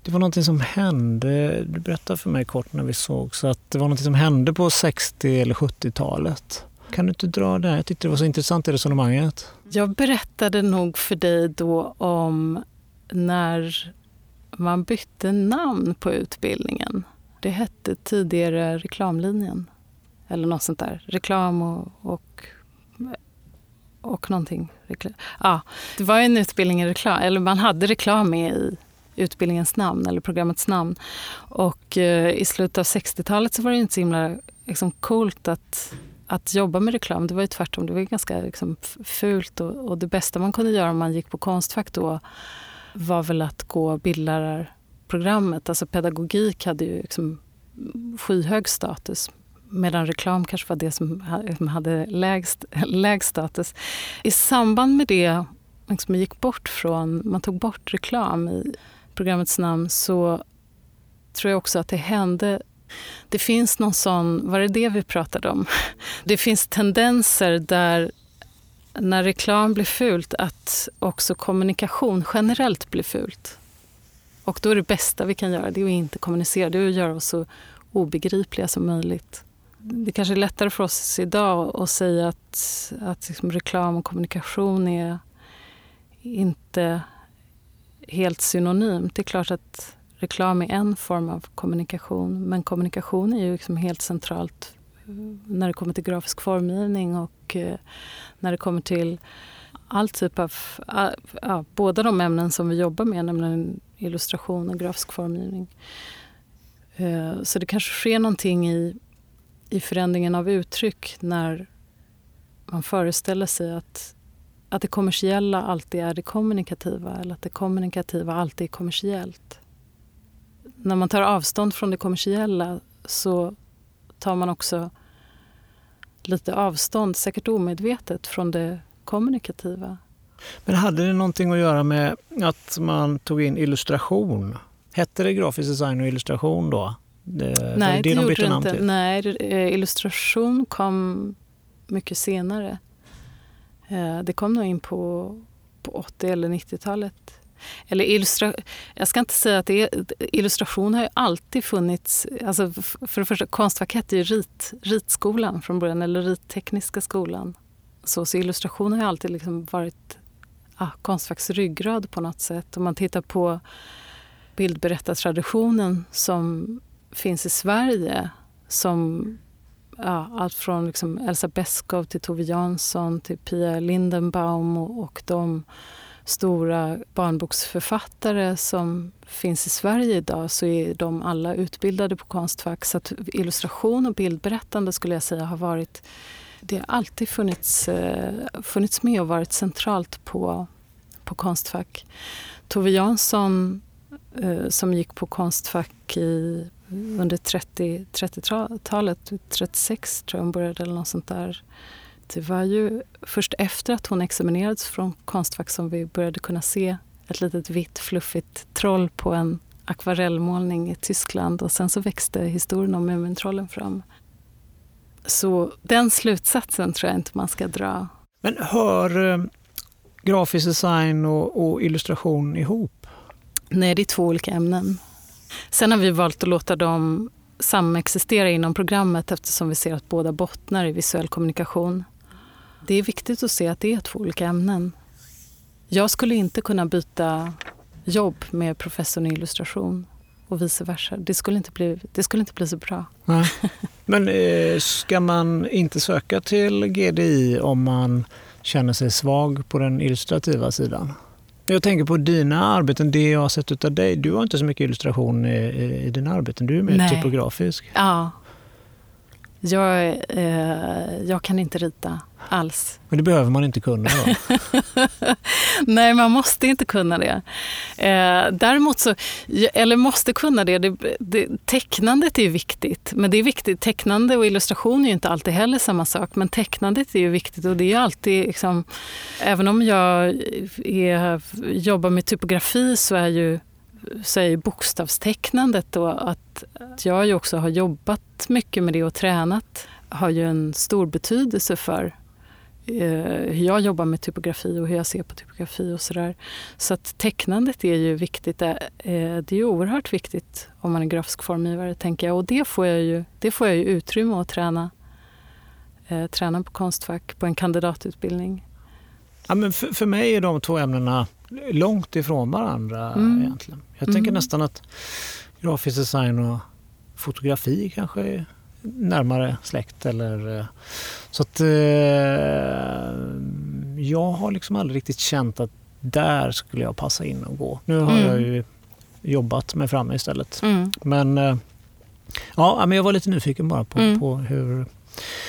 det var någonting som hände, du berättade för mig kort när vi såg så att det var någonting som hände på 60 eller 70-talet. Kan du inte dra det? Jag tyckte det var så intressant i resonemanget. Jag berättade nog för dig då om när man bytte namn på utbildningen. Det hette tidigare reklamlinjen. Eller något sånt där. Reklam och, och, och någonting. Ja, det var en utbildning i reklam, eller man hade reklam med i utbildningens namn eller programmets namn. Och eh, i slutet av 60-talet så var det inte så himla liksom, coolt att att jobba med reklam, det var ju tvärtom. Det var ganska liksom, fult och, och, det bästa man kunde göra om man gick på Konstfack då var väl att gå bildlärarprogrammet. Alltså pedagogik hade ju liksom skyhög status medan reklam kanske var det som hade lägst, (laughs) lägst status. I samband med det, liksom gick bort från, man tog bort reklam i programmets namn så tror jag också att det hände det finns någon sån, var det det vi pratade om? Det finns tendenser där när reklam blir fult att också kommunikation generellt blir fult. Och då är det bästa vi kan göra det är att inte kommunicera, det är att göra oss så obegripliga som möjligt. Det kanske är lättare för oss idag att säga att, att liksom reklam och kommunikation är inte helt synonymt. Det är klart att reklam är en form av kommunikation men kommunikation är ju liksom helt centralt eh, när det kommer till grafisk formgivning och eh, när det kommer till all typ av, ah, ja, båda de ämnen som vi jobbar med, nämligen illustration och grafisk formgivning. Eh, så det kanske sker någonting i, i förändringen av uttryck när man föreställer sig att, att det kommersiella alltid är det kommunikativa eller att det kommunikativa alltid är kommersiellt när man tar avstånd från det kommersiella så tar man också lite avstånd, säkert omedvetet, från det kommunikativa. Men hade det någonting att göra med att man tog in illustration? Hette det grafisk design och illustration då? Det, Nej, det, det de gjorde det inte. Nej, eh, illustration kom mycket senare. Eh, det kom nog in på, på 80 eller 90-talet. Eller illustra jag ska inte säga att det är, illustration har ju alltid funnits. Alltså för det första, Konstfack hette ju rit, ritskolan från början, eller rittekniska skolan. Så, så illustration har ju alltid liksom varit ah, Konstfacks ryggrad på något sätt. Om man tittar på bildberättartraditionen som finns i Sverige som ja, allt från liksom Elsa Beskow till Tove Jansson till Pia Lindenbaum och, och de stora barnboksförfattare som finns i Sverige idag så är de alla utbildade på Konstfack. Så att illustration och bildberättande skulle jag säga har varit det har alltid funnits, eh, funnits med och varit centralt på, på Konstfack. Tove Jansson eh, som gick på Konstfack i, under 30, 30-talet, 36 tror jag hon började eller något sånt där det var ju först efter att hon examinerades från Konstfack som vi började kunna se ett litet vitt fluffigt troll på en akvarellmålning i Tyskland och sen så växte historien om Mumintrollen fram. Så den slutsatsen tror jag inte man ska dra. Men hör eh, grafisk design och, och illustration ihop? Nej, det är två olika ämnen. Sen har vi valt att låta dem samexistera inom programmet eftersom vi ser att båda bottnar i visuell kommunikation. Det är viktigt att se att det är två olika ämnen. Jag skulle inte kunna byta jobb med professorn i illustration och vice versa. Det skulle inte bli, det skulle inte bli så bra. Nej. (laughs) Men eh, ska man inte söka till GDI om man känner sig svag på den illustrativa sidan? Jag tänker på dina arbeten, det jag har sett av dig. Du har inte så mycket illustration i, i dina arbeten, du är mer Nej. typografisk. Ja. Jag, eh, jag kan inte rita alls. Men det behöver man inte kunna då? (laughs) Nej, man måste inte kunna det. Eh, däremot så, eller måste kunna det, det, det, tecknandet är ju viktigt. Men det är viktigt, tecknande och illustration är ju inte alltid heller samma sak. Men tecknandet är ju viktigt och det är alltid, liksom, även om jag är, jobbar med typografi så är ju ju bokstavstecknandet och att, jag ju också har jobbat mycket med det och tränat har ju en stor betydelse för hur jag jobbar med typografi och hur jag ser på typografi och sådär. Så att tecknandet är ju viktigt. Eh, det är ju oerhört viktigt om man är grafisk formgivare, tänker jag. Och det får jag ju, det får jag ju utrymme att träna, eh, träna på Konstfack på en kandidatutbildning. Ja, men för, för mig är de två ämnena långt ifrån varandra mm. egentligen. Jag tänker mm. nästan att grafisk design och fotografi kanske är närmare släkt. Eller, eh, så att eh, jag har liksom aldrig riktigt känt att där skulle jag passa in och gå. Nu har mm. jag ju jobbat mig fram istället. Mm. Men eh, ja, men jag var lite nyfiken bara på, mm. på hur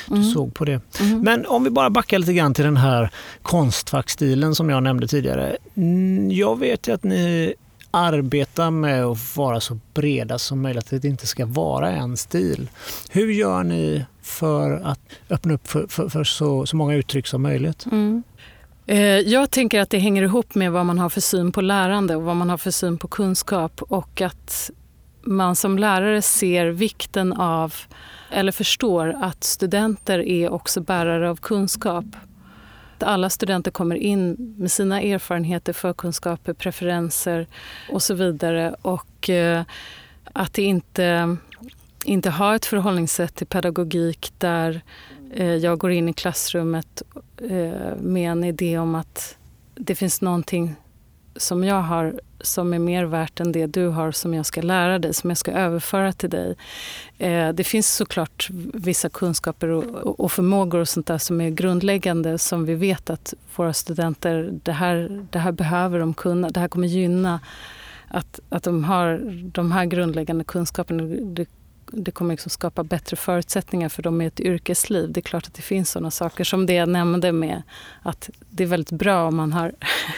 du mm. såg på det. Mm. Men om vi bara backar lite grann till den här konstfackstilen som jag nämnde tidigare. Jag vet ju att ni arbeta med att vara så breda som möjligt, att det inte ska vara en stil. Hur gör ni för att öppna upp för, för, för så, så många uttryck som möjligt? Mm. Eh, jag tänker att det hänger ihop med vad man har för syn på lärande och vad man har för syn på kunskap och att man som lärare ser vikten av, eller förstår att studenter är också bärare av kunskap alla studenter kommer in med sina erfarenheter, förkunskaper, preferenser och så vidare. Och eh, att inte, inte ha ett förhållningssätt till pedagogik där eh, jag går in i klassrummet eh, med en idé om att det finns någonting som jag har som är mer värt än det du har som jag ska lära dig, som jag ska överföra till dig. Eh, det finns såklart vissa kunskaper och, och förmågor och sånt där som är grundläggande som vi vet att våra studenter, det här, det här behöver de kunna, det här kommer gynna att, att de har de här grundläggande kunskaperna. Det, det kommer liksom skapa bättre förutsättningar för dem i ett yrkesliv. Det är klart att det finns sådana saker som det jag nämnde med att det är väldigt bra om man har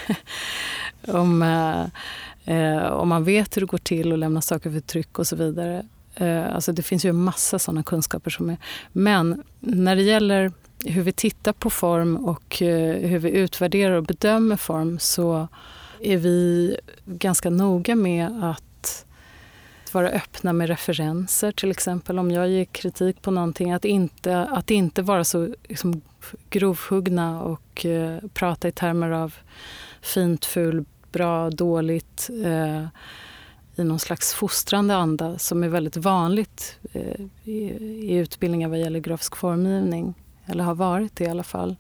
(laughs) om, eh, eh, om man vet hur det går till att lämna saker för tryck och så vidare. Eh, alltså det finns ju en massa sådana kunskaper. som är... Men när det gäller hur vi tittar på form och eh, hur vi utvärderar och bedömer form så är vi ganska noga med att vara öppna med referenser till exempel. Om jag ger kritik på någonting, att inte, att inte vara så liksom, grovhuggna och eh, prata i termer av fint, ful, bra, dåligt eh, i någon slags fostrande anda som är väldigt vanligt eh, i, i utbildningar vad gäller grafisk formgivning, eller har varit det i alla fall.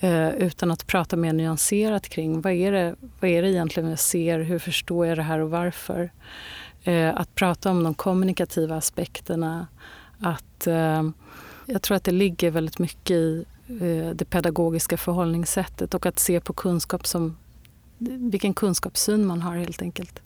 Eh, utan att prata mer nyanserat kring vad är, det, vad är det egentligen jag ser, hur förstår jag det här och varför? Eh, att prata om de kommunikativa aspekterna. Att, eh, jag tror att det ligger väldigt mycket i eh, det pedagogiska förhållningssättet och att se på kunskap som vilken kunskapssyn man har helt enkelt.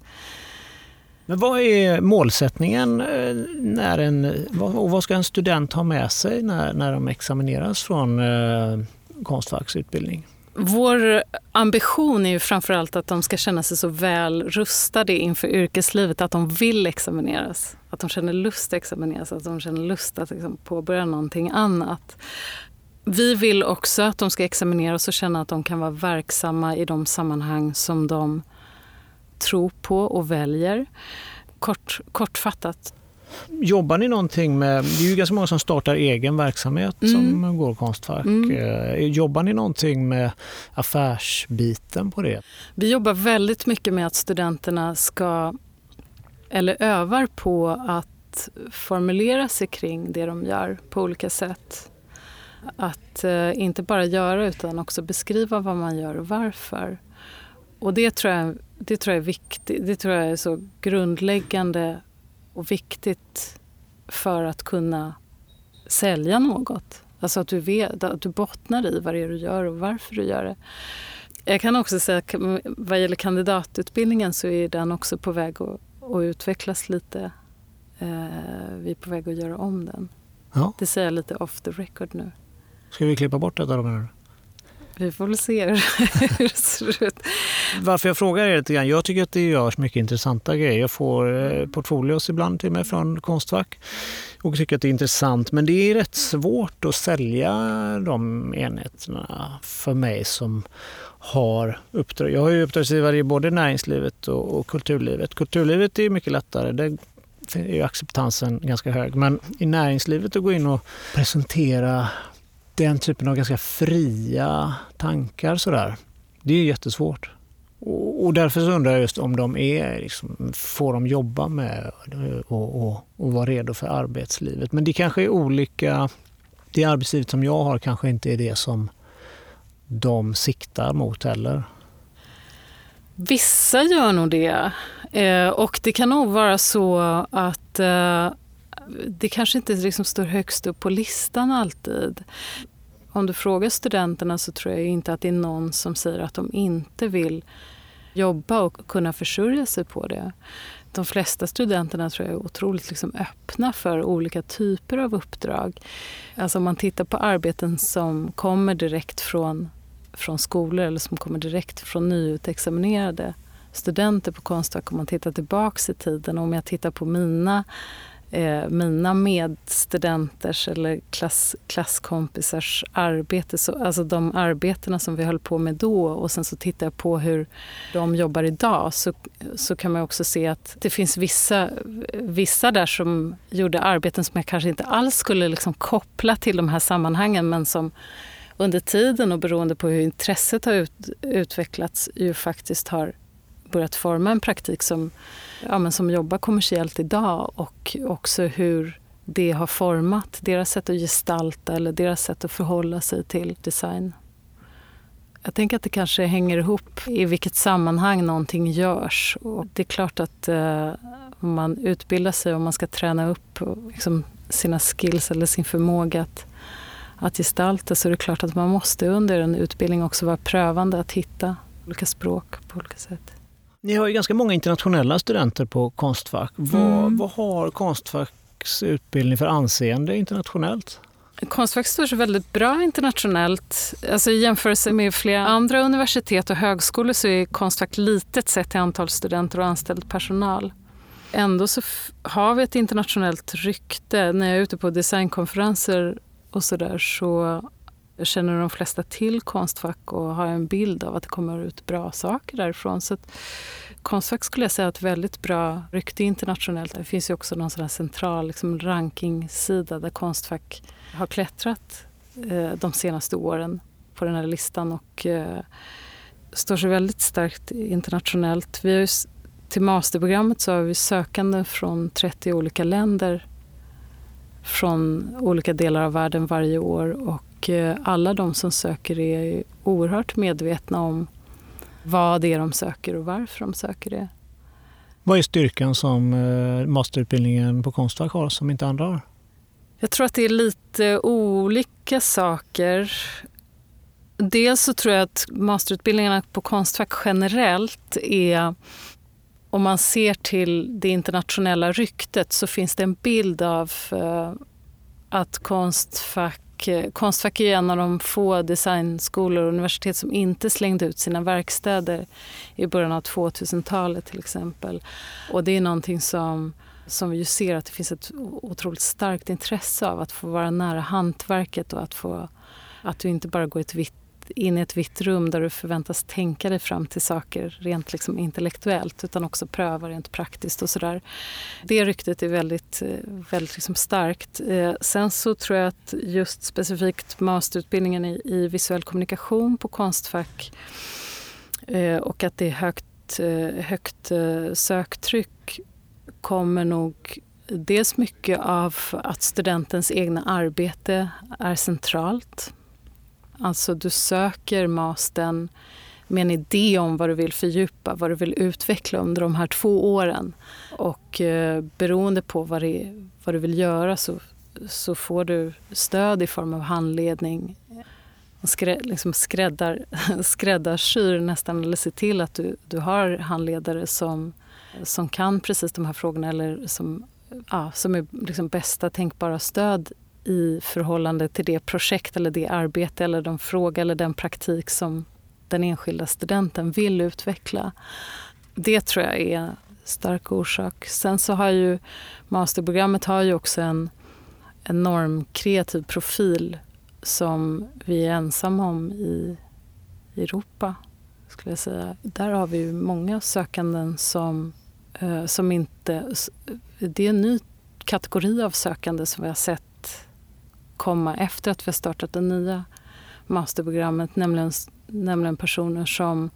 Men vad är målsättningen eh, när en, och vad ska en student ha med sig när, när de examineras från eh, Konstfacksutbildning? Vår ambition är ju framförallt att de ska känna sig så väl rustade inför yrkeslivet att de vill examineras. Att de känner lust att examineras, att de känner lust att liksom påbörja någonting annat. Vi vill också att de ska examineras och känna att de kan vara verksamma i de sammanhang som de tror på och väljer. Kort, kortfattat. Jobbar ni någonting med, det är ju ganska många som startar egen verksamhet mm. som går Konstfack. Mm. Eh, jobbar ni någonting med affärsbiten på det? Vi jobbar väldigt mycket med att studenterna ska, eller övar på att formulera sig kring det de gör på olika sätt. Att eh, inte bara göra utan också beskriva vad man gör och varför. Och det tror jag, det tror jag är viktigt. Det tror jag är så grundläggande och viktigt för att kunna sälja något. Alltså att du, vet, att du bottnar i vad det är du gör och varför du gör det. Jag kan också säga att vad gäller kandidatutbildningen så är den också på väg att, att utvecklas lite. Eh, vi är på väg att göra om den. Ja. Det säger jag lite off the record nu. Ska vi klippa bort detta då menar du? Vi får väl se (laughs) hur det ser ut. Varför jag frågar är lite grann, jag tycker att det görs mycket intressanta grejer. Jag får eh, portfolios ibland till mig från Konstfack och tycker att det är intressant. Men det är rätt svårt att sälja de enheterna för mig som har uppdrag. Jag har ju uppdragsgivare i både näringslivet och, och kulturlivet. Kulturlivet är mycket lättare. Där är acceptansen ganska hög. Men i näringslivet att gå in och presentera den typen av ganska fria tankar sådär, det är jättesvårt. Och, och därför så undrar jag just om de är, liksom, får de jobba med och, och, och vara redo för arbetslivet. Men det kanske är olika, det arbetslivet som jag har kanske inte är det som de siktar mot heller. Vissa gör nog det. Eh, och det kan nog vara så att eh, det kanske inte liksom står högst upp på listan alltid. Om du frågar studenterna så tror jag inte att det är någon som säger att de inte vill jobba och kunna försörja sig på det. De flesta studenterna tror jag är otroligt liksom öppna för olika typer av uppdrag. Alltså om man tittar på arbeten som kommer direkt från, från skolor eller som kommer direkt från nyutexaminerade studenter på Konstfack, om man tittar tillbaks i tiden. Om jag tittar på mina eh, mina medstudenters eller klass, klasskompisars arbete, så, alltså de arbetena som vi höll på med då och sen så tittar jag på hur de jobbar idag så, så kan man också se att det finns vissa, vissa där som gjorde arbeten som jag kanske inte alls skulle liksom koppla till de här sammanhangen men som under tiden och beroende på hur intresset har ut, utvecklats ju faktiskt har börjat forma en praktik som, ja, men som jobbar kommersiellt idag och också hur det har format deras sätt att gestalta eller deras sätt att förhålla sig till design. Jag tänker att det kanske hänger ihop i vilket sammanhang någonting görs. Och det är klart att eh, om man utbildar sig och man ska träna upp liksom, sina skills eller sin förmåga att, att gestalta så är det klart att man måste under en utbildning också vara prövande att hitta olika språk på olika sätt. Ni har ju ganska många internationella studenter på Konstfack. Vad, mm. vad har Konstfacks utbildning för anseende internationellt? Konstfack står sig väldigt bra internationellt. Alltså I jämförelse med flera andra universitet och högskolor så är Konstfack litet sett till antal studenter och anställd personal. Ändå så har vi ett internationellt rykte. När jag är ute på designkonferenser och så där så känner de flesta till Konstfack och har en bild av att det kommer ut bra saker därifrån. Så Konstfack skulle jag säga ett väldigt bra rykte internationellt. Det finns ju också någon sån central liksom, rankingsida där Konstfack har klättrat eh, de senaste åren på den här listan och eh, står sig väldigt starkt internationellt. Vi har ju, till masterprogrammet så har vi sökande från 30 olika länder från olika delar av världen varje år och Eh, alla de som söker är oerhört medvetna om vad det är de söker och varför de söker det. Vad är styrkan som eh, masterutbildningen på Konstfack har som inte andra har? Jag tror att det är lite olika saker. Dels så tror jag att masterutbildningarna på Konstfack generellt är om man ser till det internationella ryktet så finns det en bild av eh, att Konstfack och eh, Konstfack är en av de få designskolor och universitet som inte slängde ut sina verkstäder i början av 2000-talet till exempel. Och det är någonting som, som vi ju ser att det finns ett otroligt starkt intresse av att få vara nära hantverket och att, få, att du inte bara går ett vitt in i ett vitt rum där du förväntas tänka dig fram till saker rent liksom intellektuellt utan också pröva rent praktiskt och sådär. Det ryktet är väldigt, eh, väldigt liksom starkt. Eh, sen så tror jag att just specifikt masterutbildningen i, i visuell kommunikation på Konstfack eh, och att det är högt, högt söktryck kommer nog dels mycket av att studentens egna arbete är centralt. Alltså du söker mastern med en idé om vad du vill fördjupa, vad du vill utveckla under de här två åren. Och eh, beroende på vad, det, vad du vill göra så, så får du stöd i form av handledning. Skrä, liksom skräddar, (laughs) skräddarsyr nästan, eller se till att du, du har handledare som, som kan precis de här frågorna eller som ja, som är liksom bästa tänkbara stöd i förhållande till det projekt eller det arbete eller den fråga eller den praktik som den enskilda studenten vill utveckla. Det tror jag är en stark orsak. Sen så har ju masterprogrammet har ju också en enorm kreativ profil som vi är ensamma om i Europa. skulle jag säga. Där har vi ju många sökanden som, eh, som inte det är en ny kategori av sökande som vi har sett komma efter att vi har startat det nya masterprogrammet, nämligen, nämligen personer som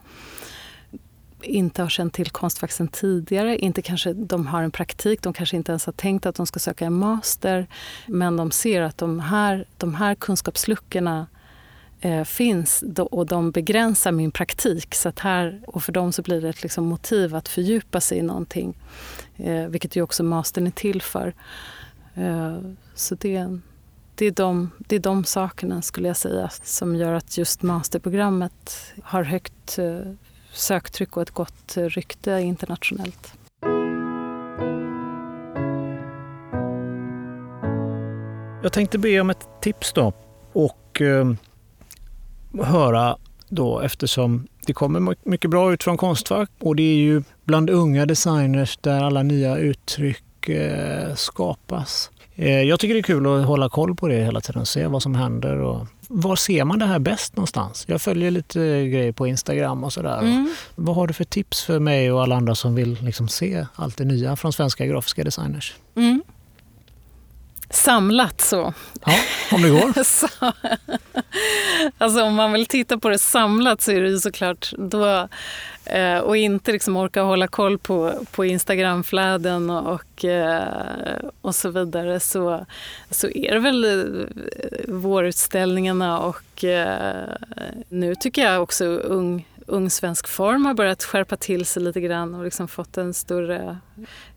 inte har känt till Konstfack sen tidigare. Inte kanske, de har en praktik, de kanske inte ens har tänkt att de ska söka en master. Men de ser att de här, de här kunskapsluckorna eh, finns och de begränsar min praktik. Så att här, och för dem så blir det ett liksom motiv att fördjupa sig i någonting. Eh, vilket ju också mastern är till för. Eh, så det, det, är de, det är de sakerna skulle jag säga som gör att just masterprogrammet har högt eh, söktryck och ett gott rykte internationellt. Jag tänkte be om ett tips då och eh, höra då eftersom det kommer mycket bra ut från Konstfack och det är ju bland unga designers där alla nya uttryck eh, skapas. Eh, jag tycker det är kul att hålla koll på det hela tiden och se vad som händer. Och var ser man det här bäst någonstans? Jag följer lite grejer på Instagram och sådär. Mm. Vad har du för tips för mig och alla andra som vill liksom se allt det nya från svenska grafiska designers? Mm. Samlat så. Ja, om det går. (laughs) så, alltså om man vill titta på det samlat så är det ju såklart då eh, och inte liksom orka hålla koll på, på Instagramflöden och, eh, och så vidare så, så är det väl eh, vårutställningarna och eh, nu tycker jag också ung, ung svensk form har börjat skärpa till sig lite grann och liksom fått en större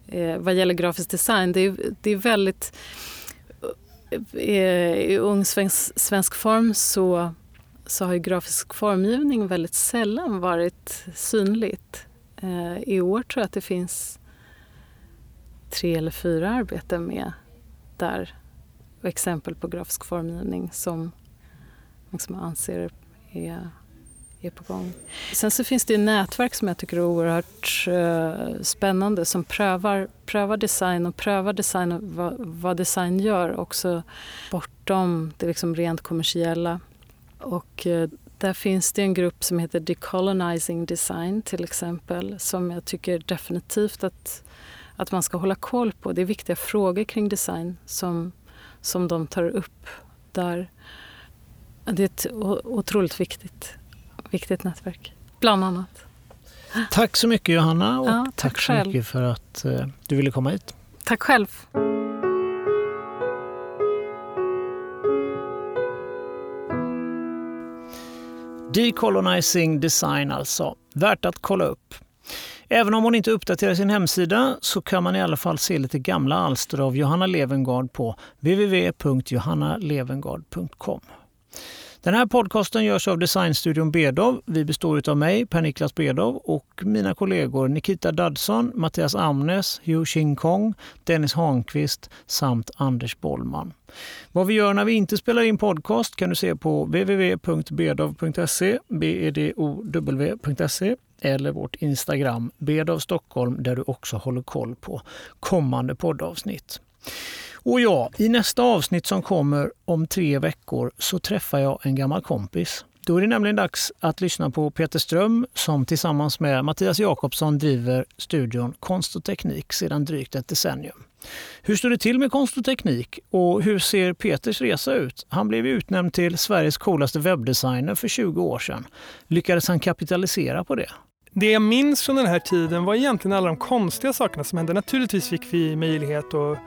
eh, vad gäller grafisk design. Det är, det är väldigt eh, i ung svensk, svensk form så, så har ju grafisk formgivning väldigt sällan varit synligt. Eh, I år tror jag att det finns tre eller fyra arbeten med där och exempel på grafisk formgivning som liksom anser är är på gång. Sen så finns det nätverk som jag tycker är oerhört uh, spännande som prövar, prövar design och prövar design och vad, vad design gör också bortom det liksom rent kommersiella. Och uh, där finns det en grupp som heter Decolonizing Design till exempel som jag tycker definitivt att, att man ska hålla koll på. Det är viktiga frågor kring design som, som de tar upp där. Det är ett otroligt viktigt viktigt nätverk, bland annat. Tack så mycket Johanna och ja, tack, tack så mycket för att uh, du ville komma hit. Tack själv. Decolonizing design alltså. Värt att kolla upp. Även om hon inte uppdaterar sin hemsida så kan man i alla fall se lite gamla alster av Johanna Levengard på www.johannalevengard.com. Den här podcasten görs av Designstudion Bedov. Vi består av mig, Per-Niklas Bedov och mina kollegor Nikita Dadson, Mattias Amnes, Hu Xing Kong, Dennis Hanqvist samt Anders Bollman. Vad vi gör när vi inte spelar in podcast kan du se på www.bedov.se, bedov.se eller vårt Instagram Bedov Stockholm där du också håller koll på kommande poddavsnitt. Och ja, i nästa avsnitt som kommer om tre veckor så träffar jag en gammal kompis. Då är det nämligen dags att lyssna på Peter Ström som tillsammans med Mattias Jakobsson driver studion Konst och teknik sedan drygt ett decennium. Hur står det till med konst och teknik och hur ser Peters resa ut? Han blev utnämnd till Sveriges coolaste webbdesigner för 20 år sedan. Lyckades han kapitalisera på det? Det jag minns från den här tiden var egentligen alla de konstiga sakerna som hände. Naturligtvis fick vi möjlighet att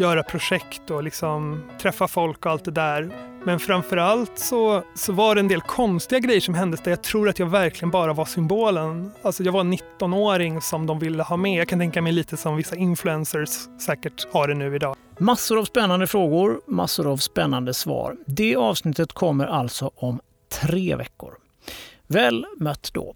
göra projekt och liksom träffa folk och allt det där. Men framförallt så, så var det en del konstiga grejer som hände där jag tror att jag verkligen bara var symbolen. Alltså jag var 19-åring som de ville ha med. Jag kan tänka mig lite som vissa influencers säkert har det nu idag. Massor av spännande frågor, massor av spännande svar. Det avsnittet kommer alltså om tre veckor. Väl mött då.